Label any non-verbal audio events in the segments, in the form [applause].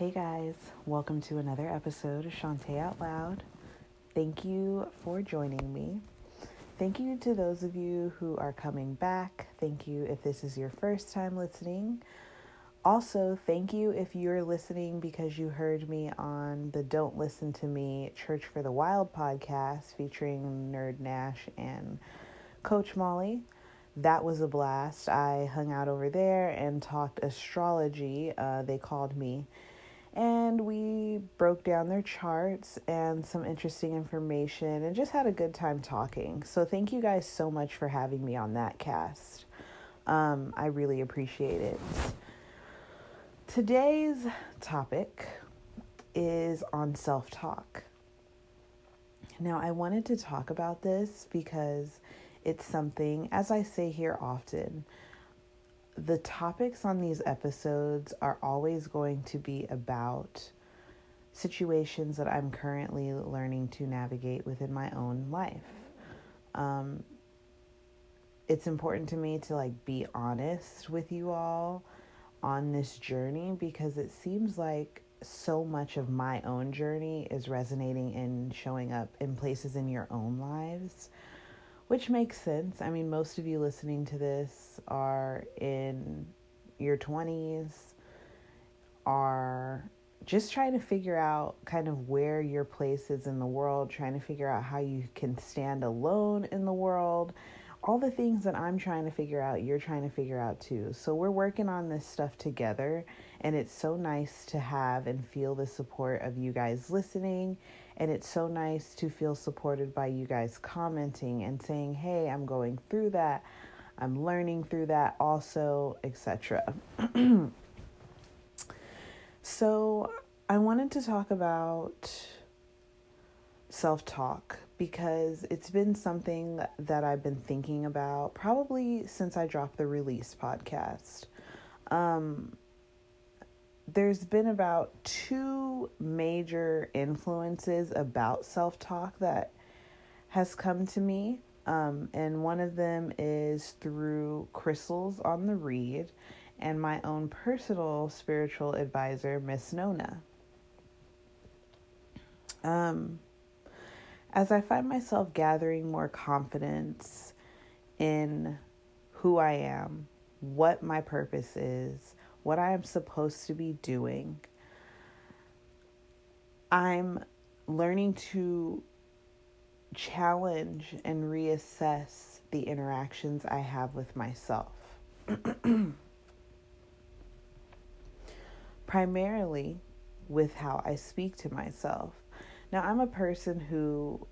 Hey guys, welcome to another episode of Shantae Out Loud. Thank you for joining me. Thank you to those of you who are coming back. Thank you if this is your first time listening. Also, thank you if you're listening because you heard me on the Don't Listen to Me Church for the Wild podcast featuring Nerd Nash and Coach Molly. That was a blast. I hung out over there and talked astrology. Uh, they called me and we broke down their charts and some interesting information and just had a good time talking. So, thank you guys so much for having me on that cast. Um, I really appreciate it. Today's topic is on self talk. Now, I wanted to talk about this because it's something, as I say here often, the topics on these episodes are always going to be about situations that I'm currently learning to navigate within my own life. Um, it's important to me to like be honest with you all on this journey because it seems like so much of my own journey is resonating and showing up in places in your own lives which makes sense. I mean, most of you listening to this are in your 20s, are just trying to figure out kind of where your place is in the world, trying to figure out how you can stand alone in the world. All the things that I'm trying to figure out, you're trying to figure out too. So we're working on this stuff together, and it's so nice to have and feel the support of you guys listening and it's so nice to feel supported by you guys commenting and saying, hey, I'm going through that, I'm learning through that also, etc. [clears throat] so, I wanted to talk about self talk because it's been something that I've been thinking about probably since I dropped the release podcast. Um, there's been about two major influences about self talk that has come to me. Um, and one of them is through Crissle's on the Read and my own personal spiritual advisor, Miss Nona. Um, as I find myself gathering more confidence in who I am, what my purpose is, what I am supposed to be doing. I'm learning to challenge and reassess the interactions I have with myself. [clears throat] Primarily with how I speak to myself. Now, I'm a person who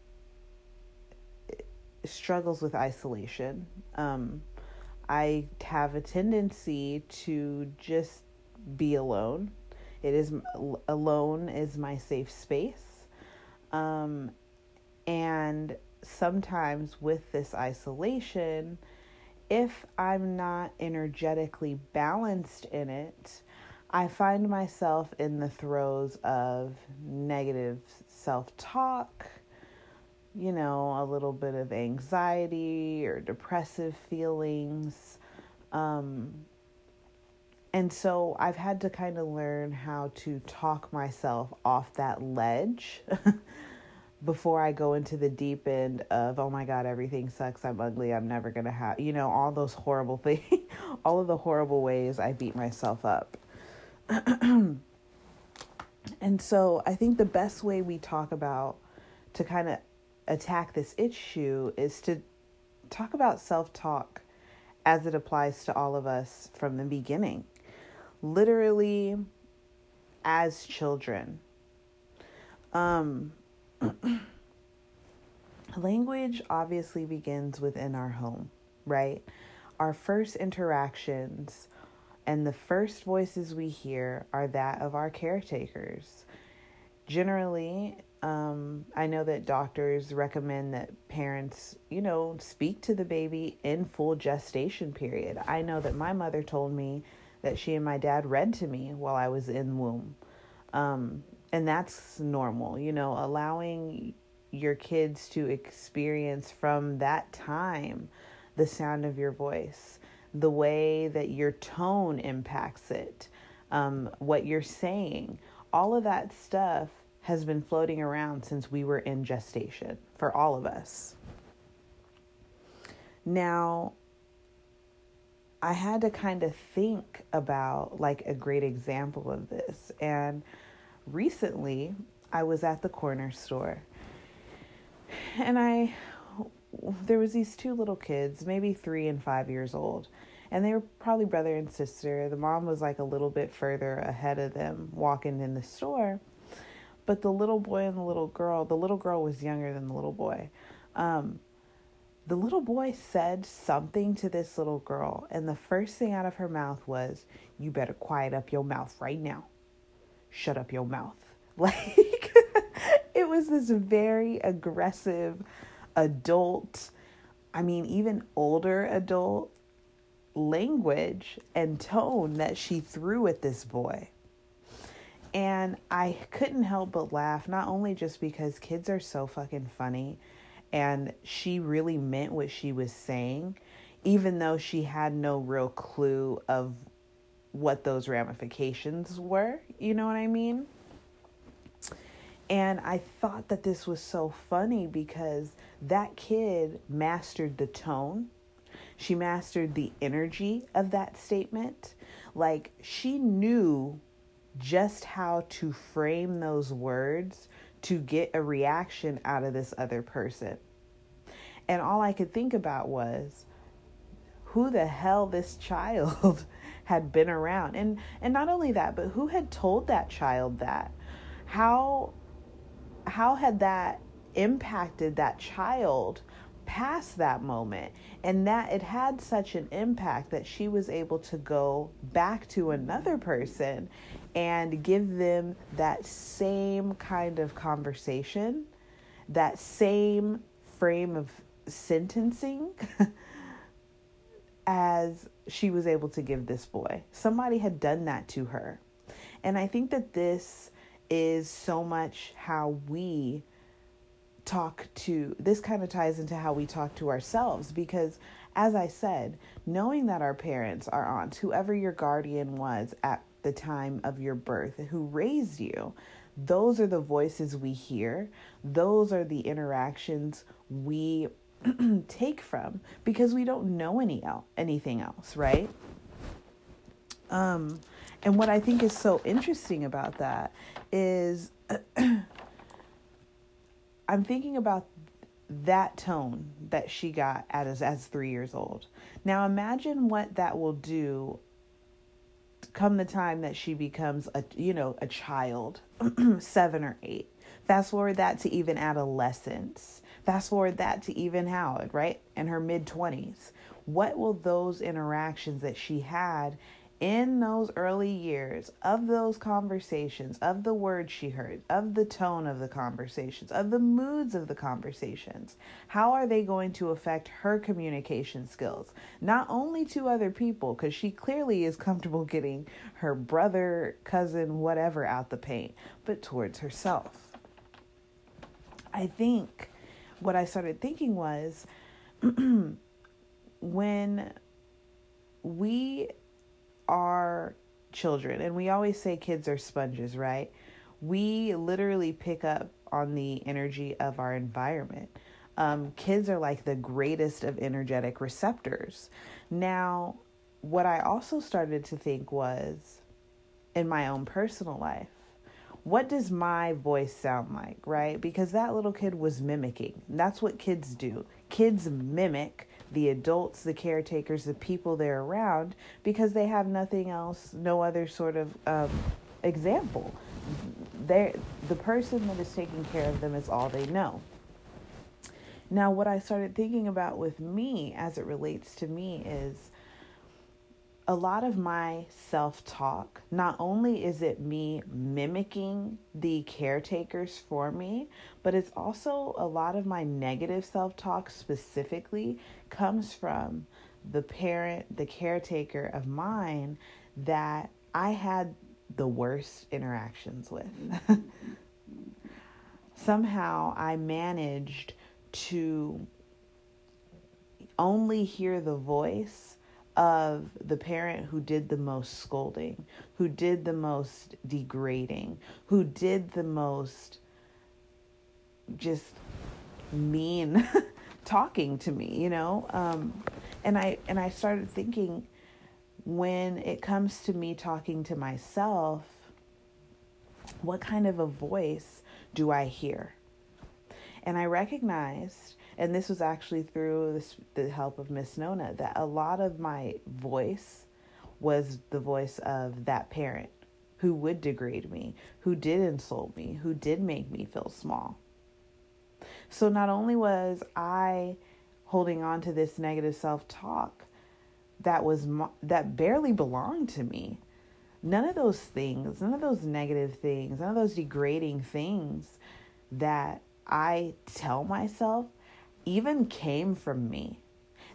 struggles with isolation. Um, I have a tendency to just be alone. It is alone is my safe space. Um, and sometimes with this isolation, if I'm not energetically balanced in it, I find myself in the throes of negative self talk, you know, a little bit of anxiety or depressive feelings. Um, and so I've had to kind of learn how to talk myself off that ledge [laughs] before I go into the deep end of, oh my God, everything sucks. I'm ugly. I'm never going to have, you know, all those horrible [laughs] things, all of the horrible ways I beat myself up. [clears throat] and so I think the best way we talk about to kind of attack this issue is to talk about self talk as it applies to all of us from the beginning. Literally, as children. Um, [clears throat] language obviously begins within our home, right? Our first interactions and the first voices we hear are that of our caretakers. Generally, um, I know that doctors recommend that parents, you know, speak to the baby in full gestation period. I know that my mother told me that she and my dad read to me while I was in womb. Um, and that's normal, you know, allowing your kids to experience from that time the sound of your voice, the way that your tone impacts it, um, what you're saying all of that stuff has been floating around since we were in gestation for all of us. Now, I had to kind of think about like a great example of this. And recently, I was at the corner store and I there was these two little kids, maybe 3 and 5 years old. And they were probably brother and sister. The mom was like a little bit further ahead of them walking in the store. But the little boy and the little girl, the little girl was younger than the little boy. Um, the little boy said something to this little girl, and the first thing out of her mouth was, You better quiet up your mouth right now. Shut up your mouth. [laughs] Like, it was this very aggressive adult, I mean, even older adult language and tone that she threw at this boy. And I couldn't help but laugh, not only just because kids are so fucking funny and she really meant what she was saying, even though she had no real clue of what those ramifications were. You know what I mean? And I thought that this was so funny because that kid mastered the tone. She mastered the energy of that statement. Like she knew just how to frame those words to get a reaction out of this other person. And all I could think about was who the hell this [laughs] child had been around. And and not only that, but who had told that child that? How how had that impacted that child past that moment and that it had such an impact that she was able to go back to another person and give them that same kind of conversation that same frame of sentencing [laughs] as she was able to give this boy. Somebody had done that to her. And i think that this is so much how we talk to this kind of ties into how we talk to ourselves because as i said knowing that our parents our aunts whoever your guardian was at the time of your birth who raised you. Those are the voices we hear. Those are the interactions we [clears throat] take from because we don't know any el- anything else right? Um and what I think is so interesting about that is [clears throat] I'm thinking about that tone that she got as as 3 years old. Now imagine what that will do come the time that she becomes a you know a child [clears throat] 7 or 8 fast forward that to even adolescence. Fast forward that to even Howard right? In her mid 20s what will those interactions that she had in those early years of those conversations, of the words she heard, of the tone of the conversations, of the moods of the conversations, how are they going to affect her communication skills? Not only to other people, because she clearly is comfortable [laughs] getting her brother, cousin, whatever out the paint, but towards herself. I think what I started thinking was [clears throat] when we are children, and we always say kids are sponges, right? We literally pick up on the energy of our environment. Um, kids are like the greatest of energetic receptors. Now, what I also started to think was in my own personal life, what does my voice sound like, right? Because that little kid was mimicking. That's what kids do. Kids mimic the adults, the caretakers, the people they're around because they have nothing else, no other sort of um, example. they the person that is taking care of them is all they know. Now, what I started thinking about with me as it relates to me is a lot of my self talk, not only is it me mimicking the caretakers for me, but it's also a lot of my negative self talk specifically comes from the parent, the caretaker of mine that I had the worst interactions with. [laughs] Somehow I managed to only hear the voice of the parent who did the most scolding, who did the most degrading, who did the most just mean [laughs] talking to me, you know? Um, and I and I started thinking when it comes to me talking to myself, what kind of a voice do I hear? And I recognized, and this was actually through this, the help of Miss Nona, that a lot of my voice was the voice of that parent who would degrade me, who did insult me, who did make me feel small. So not only was I holding on to this negative self-talk that was that barely belonged to me, none of those things, none of those negative things, none of those degrading things that I tell myself even came from me.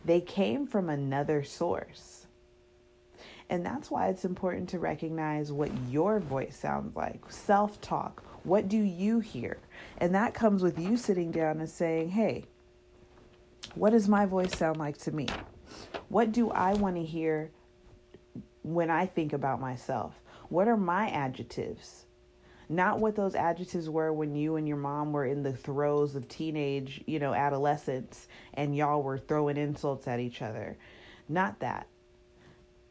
They came from another source. And that's why it's important to recognize what your voice sounds like self talk. What do you hear? And that comes with you sitting down and saying, hey, what does my voice sound like to me? What do I want to hear when I think about myself? What are my adjectives? Not what those adjectives were when you and your mom were in the throes of teenage, you know, adolescence and y'all were throwing insults at each other. Not that.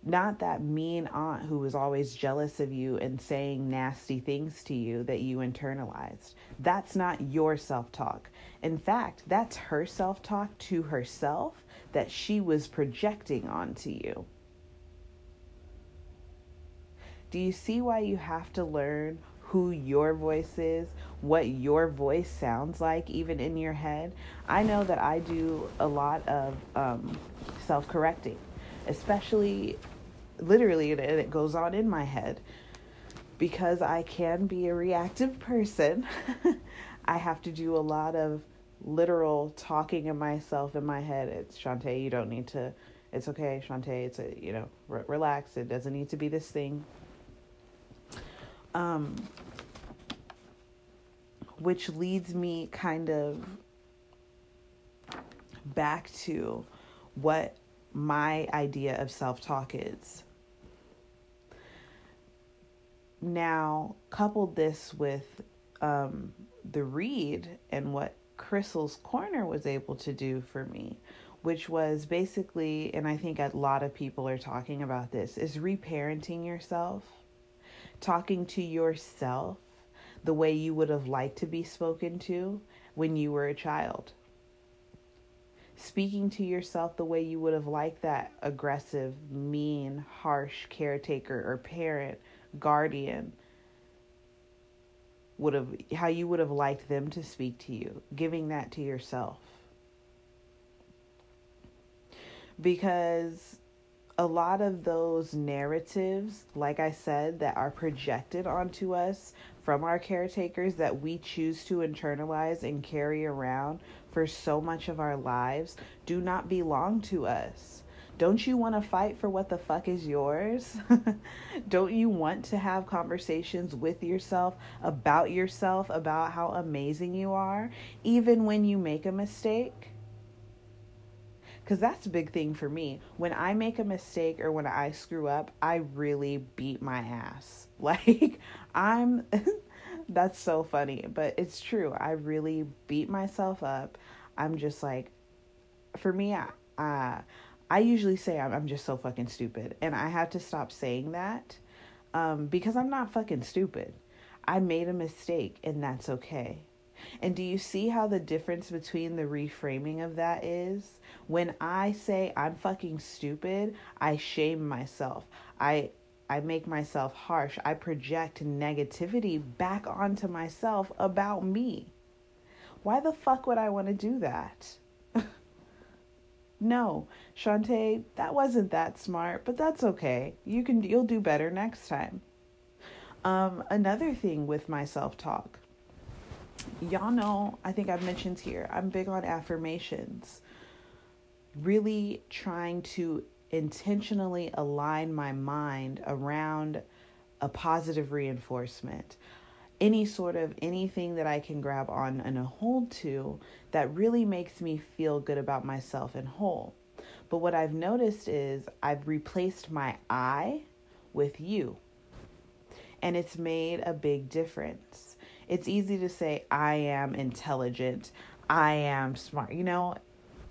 Not that mean aunt who was always jealous of you and saying nasty things to you that you internalized. That's not your self talk. In fact, that's her self talk to herself that she was projecting onto you. Do you see why you have to learn who your voice is, what your voice sounds like, even in your head? I know that I do a lot of um, self correcting, especially literally, and it goes on in my head because I can be a reactive person. [laughs] I have to do a lot of literal talking of myself in my head. It's Shantae, you don't need to. It's okay, Shantae. It's a you know, re- relax. It doesn't need to be this thing um, which leads me kind of back to what my idea of self talk is. Now, couple this with um, the read and what Crissle's Corner was able to do for me, which was basically, and I think a lot of people are talking about this, is reparenting yourself talking to yourself the way you would have liked to be spoken to when you were a child. Speaking to yourself the way you would have liked that aggressive, mean, harsh caretaker or parent, guardian would have how you would have liked them to speak to you, giving that to yourself. Because a lot of those narratives, like I said, that are projected onto us from our caretakers that we choose to internalize and carry around for so much of our lives do not belong to us. Don't you want to fight for what the fuck is yours? [laughs] Don't you want to have conversations with yourself about yourself, about how amazing you are, even when you make a mistake? Because that's a big thing for me. When I make a mistake or when I screw up, I really beat my ass. [laughs] Like, I'm, [laughs] that's so funny, but it's true. I really beat myself up. I'm just like, for me, I, uh, I usually say I'm, I'm just so fucking stupid. And I have to stop saying that um, because I'm not fucking stupid. I made a mistake and that's okay. And do you see how the difference between the reframing of that is? When I say I'm fucking stupid, I shame myself. I I make myself harsh. I project negativity back onto myself about me. Why the fuck would I want to do that? [laughs] no, Shantae, that wasn't that smart, but that's okay. You can you'll do better next time. Um, another thing with my self-talk y'all know, I think I've mentioned here, I'm big on affirmations. Really trying to intentionally align my mind around a positive reinforcement. Any sort of anything that I can grab on and hold to that really makes me feel good about myself and whole. But what I've noticed is I've replaced my I with you. And it's made a big difference. It's easy to say, I am intelligent, I am smart. You know,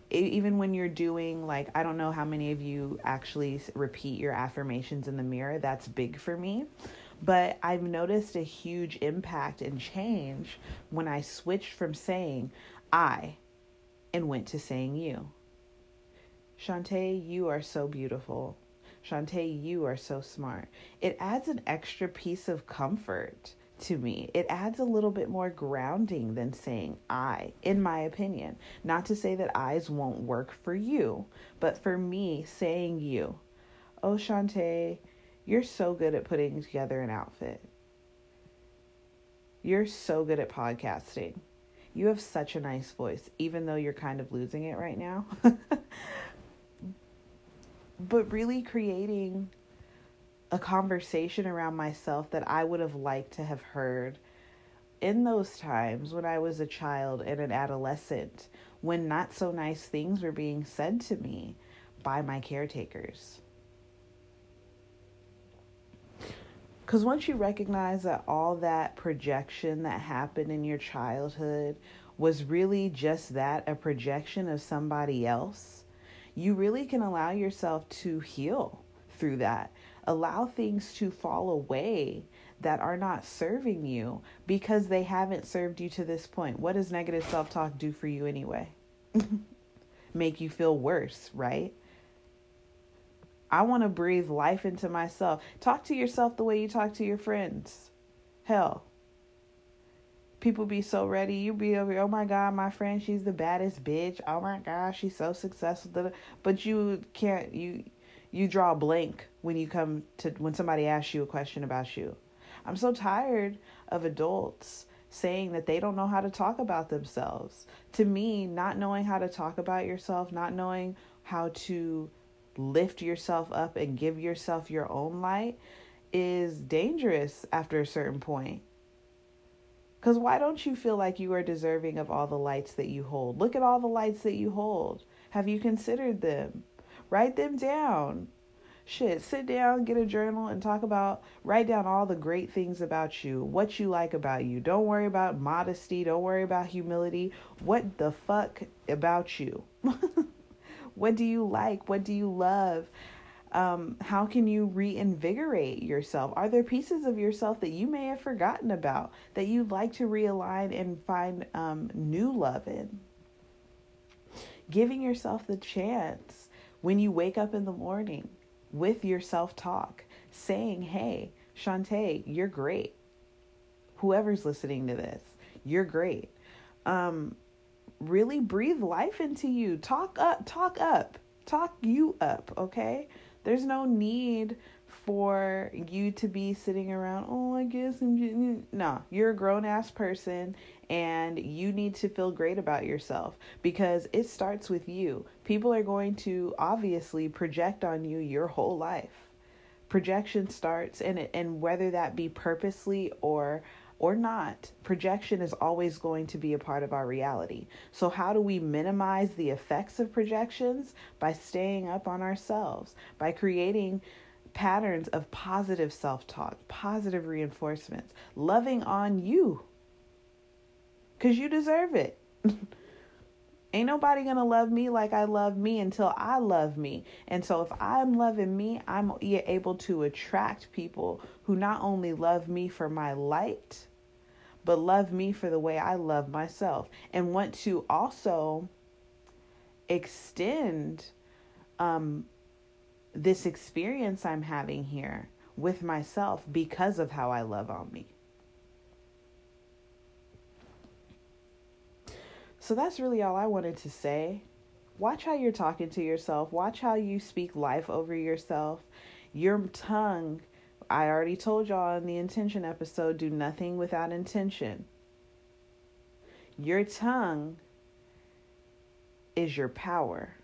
even when you're doing like i don't know how many of you actually repeat your affirmations in the mirror that's big for me but i've noticed a huge impact and change when i switched from saying i and went to saying you Shantae, you are so beautiful. Shantae, you are so smart. It adds an extra piece of comfort to me. It adds a little bit more grounding than saying I, in my opinion. Not to say that I's won't work for you, but for me, saying you. Oh, Shantae, you're so good at putting together an outfit. You're so good at podcasting. You have such a nice voice, even though you're kind of losing it right now. [laughs] but really creating a conversation around myself that I would have liked to have heard in those times when I was a child and an adolescent, when not so nice things were being said to me by my caretakers. Because once you recognize that all that projection that happened in your childhood was really just that a projection of somebody else, you really can allow yourself to heal through that allow things to fall away that are not serving you because they haven't served you to this point. What does negative self talk do for you anyway? [laughs] Make you feel worse, right? I want to breathe life into myself. Talk to yourself the way you talk to your friends. Hell, people be so ready. You be over, oh my God, my friend, she's the baddest bitch. Oh my God, she's so successful. But you can't, you, you draw a blank when you come to when somebody asks you a question about you. I'm so tired of adults saying that they don't know how to talk about themselves. To me, not knowing how to talk about yourself, not knowing how to lift yourself up and give yourself your own light is dangerous after a certain point. Because why don't you feel like you are deserving of all the lights that you hold? Look at all the lights that you hold. Have you considered them? Write them down. Shit, sit down, get a journal, and talk about, write down all the great things about you, what you like about you. Don't worry about modesty, don't worry about humility. What the fuck about you? [laughs] what do you like? What do you love? Um, how can you reinvigorate yourself? Are there pieces of yourself that you may have forgotten about that you'd like to realign and find um, new love in? Giving yourself the chance when you wake up in the morning with your self talk, saying, Hey, Shantae, you're great. Whoever's listening to this, you're great. Um, really breathe life into you. Talk up, talk up, talk you up, okay? There's no need for you to be sitting around, oh, I guess I'm just, no, you're a grown ass person and you need to feel great about yourself because it starts with you. People are going to obviously project on you your whole life. Projection starts and and whether that be purposely or or not, projection is always going to be a part of our reality. So, how do we minimize the effects of projections? By staying up on ourselves, by creating patterns of positive self talk, positive reinforcements, loving on you. Because you deserve it. [laughs] Ain't nobody gonna love me like I love me until I love me. And so, if I'm loving me, I'm able to attract people who not only love me for my light, but love me for the way I love myself and want to also extend um, this experience I'm having here with myself because of how I love on me. So that's really all I wanted to say. Watch how you're talking to yourself, watch how you speak life over yourself. Your tongue, I already told y'all in the intention episode do nothing without intention. Your tongue is your power.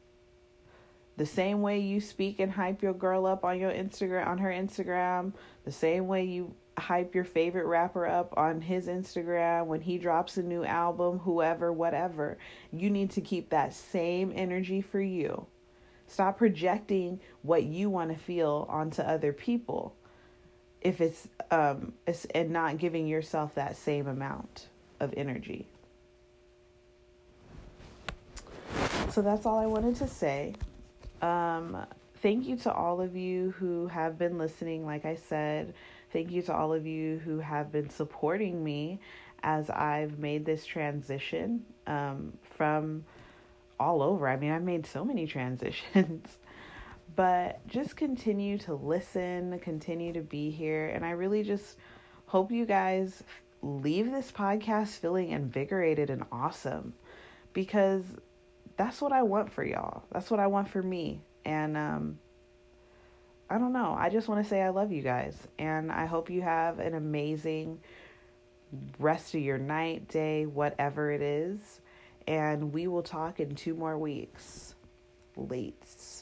The same way you speak and hype your girl up on your Instagram on her Instagram, the same way you hype your favorite rapper up on his Instagram when he drops a new album, whoever, whatever. You need to keep that same energy for you. Stop projecting what you want to feel onto other people if it's um it's, and not giving yourself that same amount of energy. So that's all I wanted to say. Um thank you to all of you who have been listening like I said. Thank you to all of you who have been supporting me as I've made this transition um, from all over. I mean, I've made so many [laughs] transitions, but just continue to listen, continue to be here. And I really just hope you guys leave this podcast feeling invigorated and awesome because that's what I want for y'all. That's what I want for me. And um, I don't know. I just want to say I love you guys. And I hope you have an amazing rest of your night, day, whatever it is. And we will talk in two more weeks. Late.